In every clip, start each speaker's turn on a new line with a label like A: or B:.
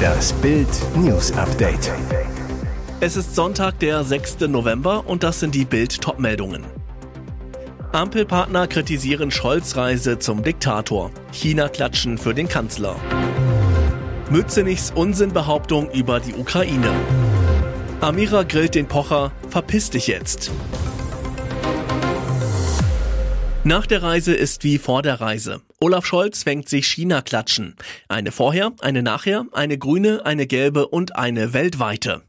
A: Das Bild News Update.
B: Es ist Sonntag, der 6. November und das sind die Bild Topmeldungen. Ampelpartner kritisieren Scholz Reise zum Diktator. China klatschen für den Kanzler. Mützenichs Unsinnbehauptung über die Ukraine. Amira grillt den Pocher, verpiss dich jetzt. Nach der Reise ist wie vor der Reise. Olaf Scholz fängt sich China klatschen. Eine vorher, eine nachher, eine grüne, eine gelbe und eine weltweite.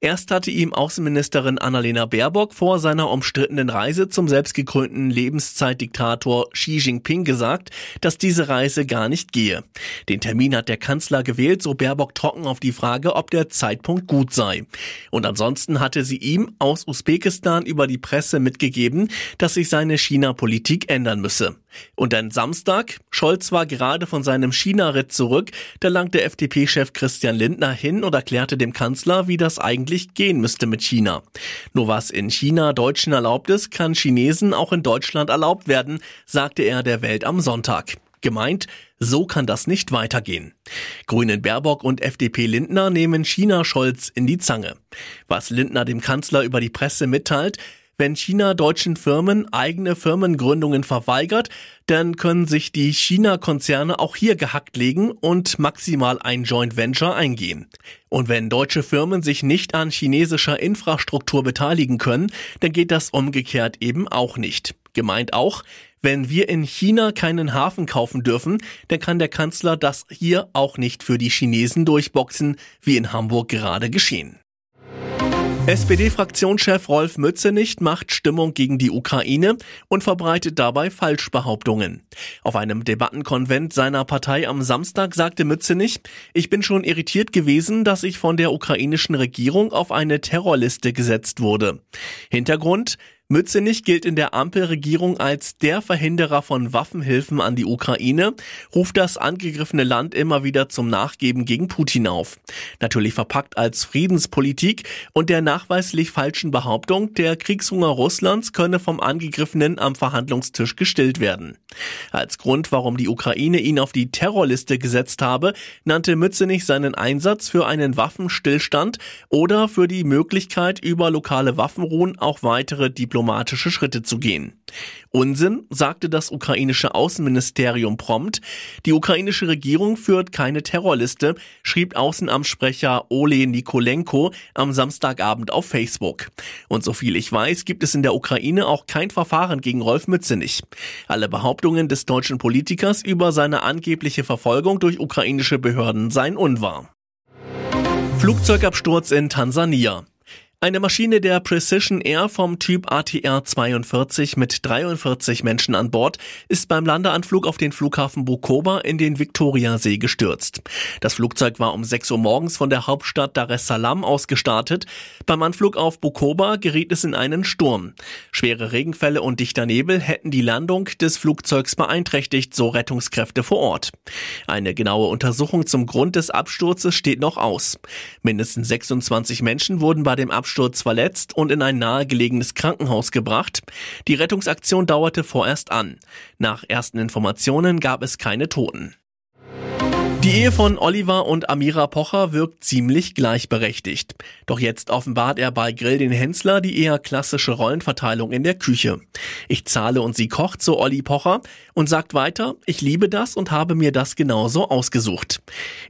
B: Erst hatte ihm Außenministerin Annalena Baerbock vor seiner umstrittenen Reise zum selbstgekrönten Lebenszeitdiktator Xi Jinping gesagt, dass diese Reise gar nicht gehe. Den Termin hat der Kanzler gewählt, so Baerbock trocken auf die Frage, ob der Zeitpunkt gut sei. Und ansonsten hatte sie ihm aus Usbekistan über die Presse mitgegeben, dass sich seine China-Politik ändern müsse. Und dann Samstag, Scholz war gerade von seinem China-Ritt zurück, da langte FDP-Chef Christian Lindner hin und erklärte dem Kanzler, wie das eigentlich gehen müsste mit China. Nur was in China Deutschen erlaubt ist, kann Chinesen auch in Deutschland erlaubt werden, sagte er der Welt am Sonntag. Gemeint, so kann das nicht weitergehen. Grünen Baerbock und FDP Lindner nehmen China Scholz in die Zange. Was Lindner dem Kanzler über die Presse mitteilt, wenn China deutschen Firmen eigene Firmengründungen verweigert, dann können sich die China-Konzerne auch hier gehackt legen und maximal ein Joint Venture eingehen. Und wenn deutsche Firmen sich nicht an chinesischer Infrastruktur beteiligen können, dann geht das umgekehrt eben auch nicht. Gemeint auch, wenn wir in China keinen Hafen kaufen dürfen, dann kann der Kanzler das hier auch nicht für die Chinesen durchboxen, wie in Hamburg gerade geschehen. SPD-Fraktionschef Rolf Mützenich macht Stimmung gegen die Ukraine und verbreitet dabei Falschbehauptungen. Auf einem Debattenkonvent seiner Partei am Samstag sagte Mützenich, ich bin schon irritiert gewesen, dass ich von der ukrainischen Regierung auf eine Terrorliste gesetzt wurde. Hintergrund, Mützenich gilt in der Ampelregierung als der Verhinderer von Waffenhilfen an die Ukraine, ruft das angegriffene Land immer wieder zum Nachgeben gegen Putin auf. Natürlich verpackt als Friedenspolitik und der nachweislich falschen Behauptung, der Kriegshunger Russlands könne vom Angegriffenen am Verhandlungstisch gestillt werden. Als Grund, warum die Ukraine ihn auf die Terrorliste gesetzt habe, nannte Mützenich seinen Einsatz für einen Waffenstillstand oder für die Möglichkeit, über lokale Waffenruhen auch weitere diplomatische diplomatische Schritte zu gehen. Unsinn, sagte das ukrainische Außenministerium prompt. Die ukrainische Regierung führt keine Terrorliste, schrieb Außenamtssprecher Ole Nikolenko am Samstagabend auf Facebook. Und soviel ich weiß, gibt es in der Ukraine auch kein Verfahren gegen Rolf Mützenich. Alle Behauptungen des deutschen Politikers über seine angebliche Verfolgung durch ukrainische Behörden seien unwahr. Flugzeugabsturz in Tansania. Eine Maschine der Precision Air vom Typ ATR 42 mit 43 Menschen an Bord ist beim Landeanflug auf den Flughafen Bukoba in den Viktoriasee gestürzt. Das Flugzeug war um 6 Uhr morgens von der Hauptstadt Dar es Salaam aus gestartet. Beim Anflug auf Bukoba geriet es in einen Sturm. Schwere Regenfälle und dichter Nebel hätten die Landung des Flugzeugs beeinträchtigt, so Rettungskräfte vor Ort. Eine genaue Untersuchung zum Grund des Absturzes steht noch aus. Mindestens 26 Menschen wurden bei dem Absturz Absturz verletzt und in ein nahegelegenes Krankenhaus gebracht. Die Rettungsaktion dauerte vorerst an. Nach ersten Informationen gab es keine Toten. Die Ehe von Oliver und Amira Pocher wirkt ziemlich gleichberechtigt. Doch jetzt offenbart er bei Grill den Hensler die eher klassische Rollenverteilung in der Küche. Ich zahle und sie kocht, so Olli Pocher, und sagt weiter, ich liebe das und habe mir das genauso ausgesucht.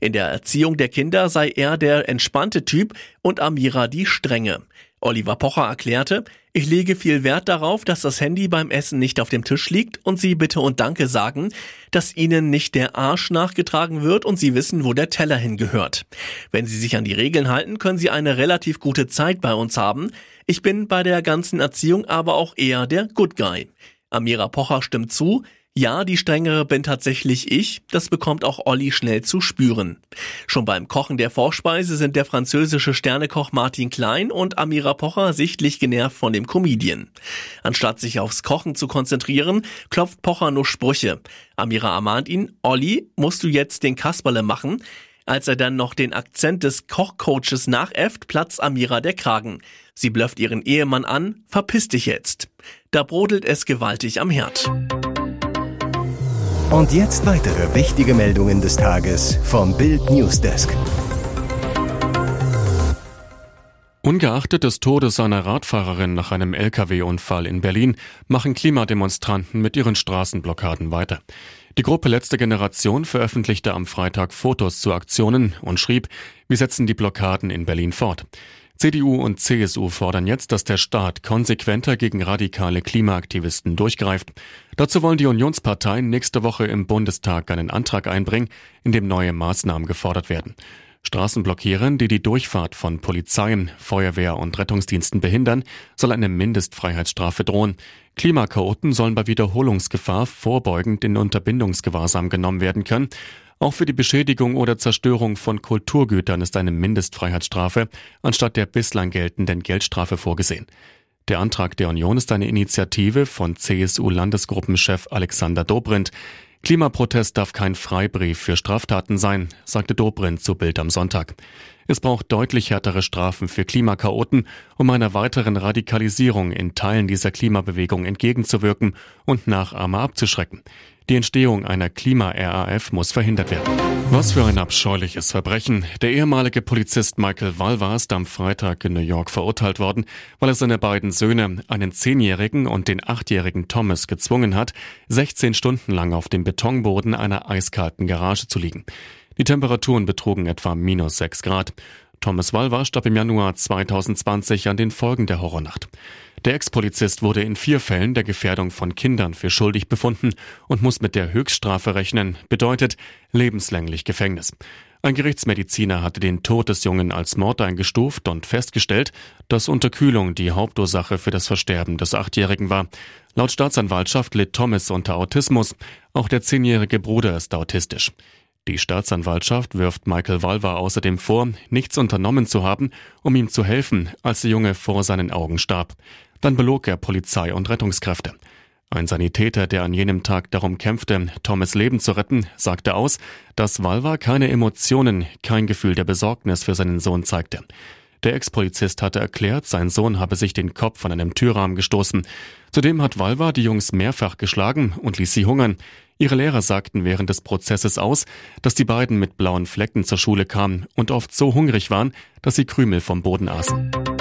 B: In der Erziehung der Kinder sei er der entspannte Typ und Amira die strenge. Oliver Pocher erklärte, ich lege viel Wert darauf, dass das Handy beim Essen nicht auf dem Tisch liegt und Sie bitte und Danke sagen, dass Ihnen nicht der Arsch nachgetragen wird und Sie wissen, wo der Teller hingehört. Wenn Sie sich an die Regeln halten, können Sie eine relativ gute Zeit bei uns haben. Ich bin bei der ganzen Erziehung aber auch eher der Good Guy. Amira Pocher stimmt zu, ja, die strengere bin tatsächlich ich, das bekommt auch Olli schnell zu spüren. Schon beim Kochen der Vorspeise sind der französische Sternekoch Martin Klein und Amira Pocher sichtlich genervt von dem Comedian. Anstatt sich aufs Kochen zu konzentrieren, klopft Pocher nur Sprüche. Amira ermahnt ihn, Olli, musst du jetzt den Kasperle machen? Als er dann noch den Akzent des Kochcoaches nachäfft, platzt Amira der Kragen. Sie blöfft ihren Ehemann an, verpiss dich jetzt. Da brodelt es gewaltig am Herd.
A: Und jetzt weitere wichtige Meldungen des Tages vom Bild Newsdesk.
C: Ungeachtet des Todes einer Radfahrerin nach einem Lkw-Unfall in Berlin machen Klimademonstranten mit ihren Straßenblockaden weiter. Die Gruppe Letzte Generation veröffentlichte am Freitag Fotos zu Aktionen und schrieb, wir setzen die Blockaden in Berlin fort. CDU und CSU fordern jetzt, dass der Staat konsequenter gegen radikale Klimaaktivisten durchgreift. Dazu wollen die Unionsparteien nächste Woche im Bundestag einen Antrag einbringen, in dem neue Maßnahmen gefordert werden. Straßenblockieren, die die Durchfahrt von Polizei, Feuerwehr und Rettungsdiensten behindern, soll eine Mindestfreiheitsstrafe drohen. Klimakaoten sollen bei Wiederholungsgefahr vorbeugend in Unterbindungsgewahrsam genommen werden können. Auch für die Beschädigung oder Zerstörung von Kulturgütern ist eine Mindestfreiheitsstrafe anstatt der bislang geltenden Geldstrafe vorgesehen. Der Antrag der Union ist eine Initiative von CSU-Landesgruppenchef Alexander Dobrindt. Klimaprotest darf kein Freibrief für Straftaten sein, sagte Dobrindt zu Bild am Sonntag. Es braucht deutlich härtere Strafen für Klimakaoten, um einer weiteren Radikalisierung in Teilen dieser Klimabewegung entgegenzuwirken und Nachahmer abzuschrecken. Die Entstehung einer Klima-RAF muss verhindert werden. Was für ein abscheuliches Verbrechen. Der ehemalige Polizist Michael Walwa ist am Freitag in New York verurteilt worden, weil er seine beiden Söhne, einen Zehnjährigen und den Achtjährigen Thomas, gezwungen hat, 16 Stunden lang auf dem Betonboden einer eiskalten Garage zu liegen. Die Temperaturen betrugen etwa minus 6 Grad. Thomas Walwa starb im Januar 2020 an den Folgen der Horrornacht. Der Ex-Polizist wurde in vier Fällen der Gefährdung von Kindern für schuldig befunden und muss mit der Höchststrafe rechnen, bedeutet lebenslänglich Gefängnis. Ein Gerichtsmediziner hatte den Tod des Jungen als Mord eingestuft und festgestellt, dass Unterkühlung die Hauptursache für das Versterben des Achtjährigen war. Laut Staatsanwaltschaft litt Thomas unter Autismus. Auch der zehnjährige Bruder ist autistisch. Die Staatsanwaltschaft wirft Michael Walwa außerdem vor, nichts unternommen zu haben, um ihm zu helfen, als der Junge vor seinen Augen starb. Dann belog er Polizei und Rettungskräfte. Ein Sanitäter, der an jenem Tag darum kämpfte, Thomas Leben zu retten, sagte aus, dass Walwa keine Emotionen, kein Gefühl der Besorgnis für seinen Sohn zeigte. Der Ex-Polizist hatte erklärt, sein Sohn habe sich den Kopf von einem Türrahmen gestoßen. Zudem hat Walwa die Jungs mehrfach geschlagen und ließ sie hungern. Ihre Lehrer sagten während des Prozesses aus, dass die beiden mit blauen Flecken zur Schule kamen und oft so hungrig waren, dass sie Krümel vom Boden aßen.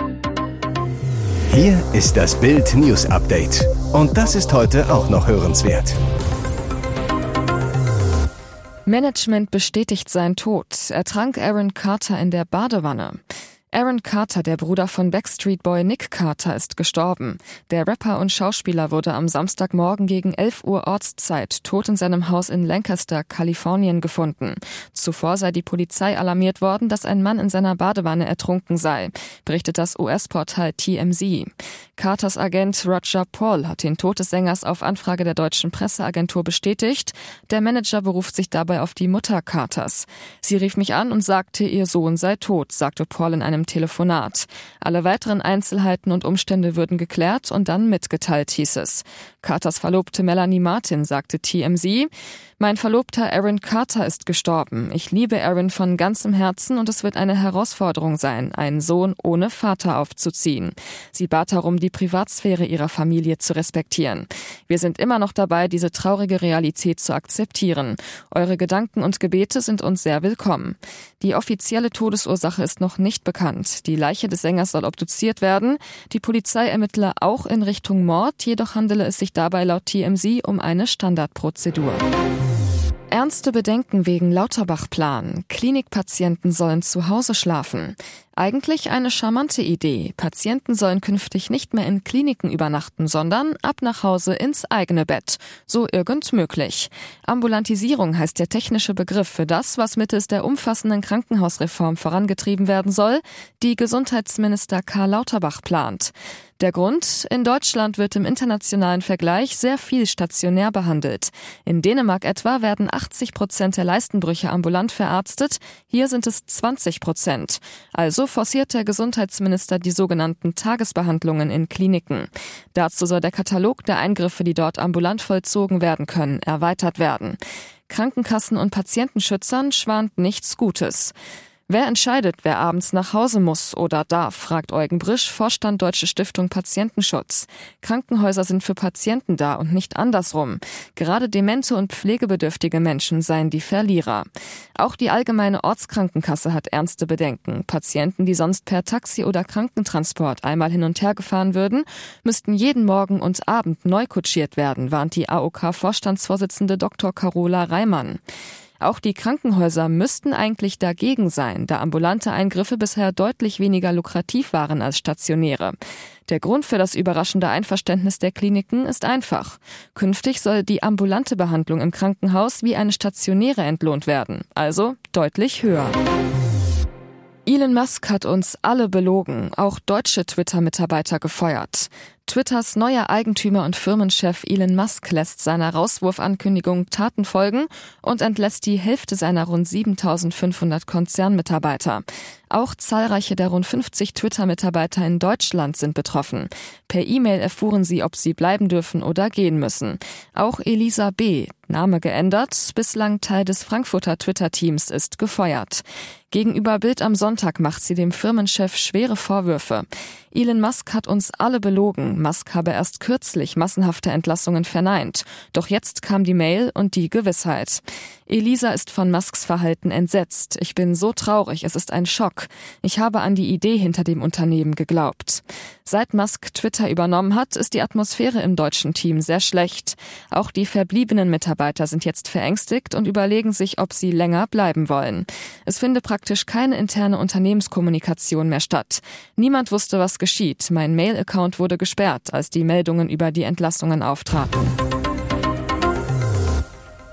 A: Hier ist das Bild News Update. Und das ist heute auch noch hörenswert.
D: Management bestätigt seinen Tod. Ertrank Aaron Carter in der Badewanne. Aaron Carter, der Bruder von Backstreet Boy Nick Carter, ist gestorben. Der Rapper und Schauspieler wurde am Samstagmorgen gegen 11 Uhr Ortszeit tot in seinem Haus in Lancaster, Kalifornien gefunden. Zuvor sei die Polizei alarmiert worden, dass ein Mann in seiner Badewanne ertrunken sei, berichtet das US-Portal TMZ. Carters Agent Roger Paul hat den Tod des Sängers auf Anfrage der deutschen Presseagentur bestätigt. Der Manager beruft sich dabei auf die Mutter Carters. Sie rief mich an und sagte, ihr Sohn sei tot, sagte Paul in einem Telefonat. Alle weiteren Einzelheiten und Umstände würden geklärt und dann mitgeteilt, hieß es. Carters Verlobte Melanie Martin sagte TMZ, mein Verlobter Aaron Carter ist gestorben. Ich liebe Aaron von ganzem Herzen und es wird eine Herausforderung sein, einen Sohn ohne Vater aufzuziehen. Sie bat darum, die Privatsphäre ihrer Familie zu respektieren. Wir sind immer noch dabei, diese traurige Realität zu akzeptieren. Eure Gedanken und Gebete sind uns sehr willkommen. Die offizielle Todesursache ist noch nicht bekannt. Die Leiche des Sängers soll obduziert werden. Die Polizei ermittler auch in Richtung Mord, jedoch handele es sich dabei laut TMZ um eine Standardprozedur. Ernste Bedenken wegen Lauterbach-Plan. Klinikpatienten sollen zu Hause schlafen. Eigentlich eine charmante Idee. Patienten sollen künftig nicht mehr in Kliniken übernachten, sondern ab nach Hause ins eigene Bett. So irgend möglich. Ambulantisierung heißt der technische Begriff für das, was mittels der umfassenden Krankenhausreform vorangetrieben werden soll, die Gesundheitsminister Karl Lauterbach plant. Der Grund? In Deutschland wird im internationalen Vergleich sehr viel stationär behandelt. In Dänemark etwa werden 80 Prozent der Leistenbrüche ambulant verarztet, hier sind es 20 Prozent. Also forciert der Gesundheitsminister die sogenannten Tagesbehandlungen in Kliniken. Dazu soll der Katalog der Eingriffe, die dort ambulant vollzogen werden können, erweitert werden. Krankenkassen und Patientenschützern schwant nichts Gutes. Wer entscheidet, wer abends nach Hause muss oder darf, fragt Eugen Brisch, Vorstand Deutsche Stiftung Patientenschutz. Krankenhäuser sind für Patienten da und nicht andersrum. Gerade demente und pflegebedürftige Menschen seien die Verlierer. Auch die allgemeine Ortskrankenkasse hat ernste Bedenken. Patienten, die sonst per Taxi oder Krankentransport einmal hin und her gefahren würden, müssten jeden Morgen und Abend neu kutschiert werden, warnt die AOK-Vorstandsvorsitzende Dr. Carola Reimann. Auch die Krankenhäuser müssten eigentlich dagegen sein, da ambulante Eingriffe bisher deutlich weniger lukrativ waren als stationäre. Der Grund für das überraschende Einverständnis der Kliniken ist einfach. Künftig soll die ambulante Behandlung im Krankenhaus wie eine stationäre entlohnt werden, also deutlich höher. Elon Musk hat uns alle belogen, auch deutsche Twitter-Mitarbeiter gefeuert. Twitters neuer Eigentümer und Firmenchef Elon Musk lässt seiner Rauswurfankündigung Taten folgen und entlässt die Hälfte seiner rund 7500 Konzernmitarbeiter. Auch zahlreiche der rund 50 Twitter-Mitarbeiter in Deutschland sind betroffen. Per E-Mail erfuhren sie, ob sie bleiben dürfen oder gehen müssen. Auch Elisa B., Name geändert, bislang Teil des Frankfurter Twitter-Teams, ist gefeuert. Gegenüber Bild am Sonntag macht sie dem Firmenchef schwere Vorwürfe. Elon Musk hat uns alle belogen. Musk habe erst kürzlich massenhafte Entlassungen verneint. Doch jetzt kam die Mail und die Gewissheit. Elisa ist von Musks Verhalten entsetzt. Ich bin so traurig, es ist ein Schock. Ich habe an die Idee hinter dem Unternehmen geglaubt. Seit Musk Twitter übernommen hat, ist die Atmosphäre im deutschen Team sehr schlecht. Auch die verbliebenen Mitarbeiter sind jetzt verängstigt und überlegen sich, ob sie länger bleiben wollen. Es finde praktisch keine interne Unternehmenskommunikation mehr statt. Niemand wusste, was geschieht. Mein Mail-Account wurde gesperrt, als die Meldungen über die Entlassungen auftraten.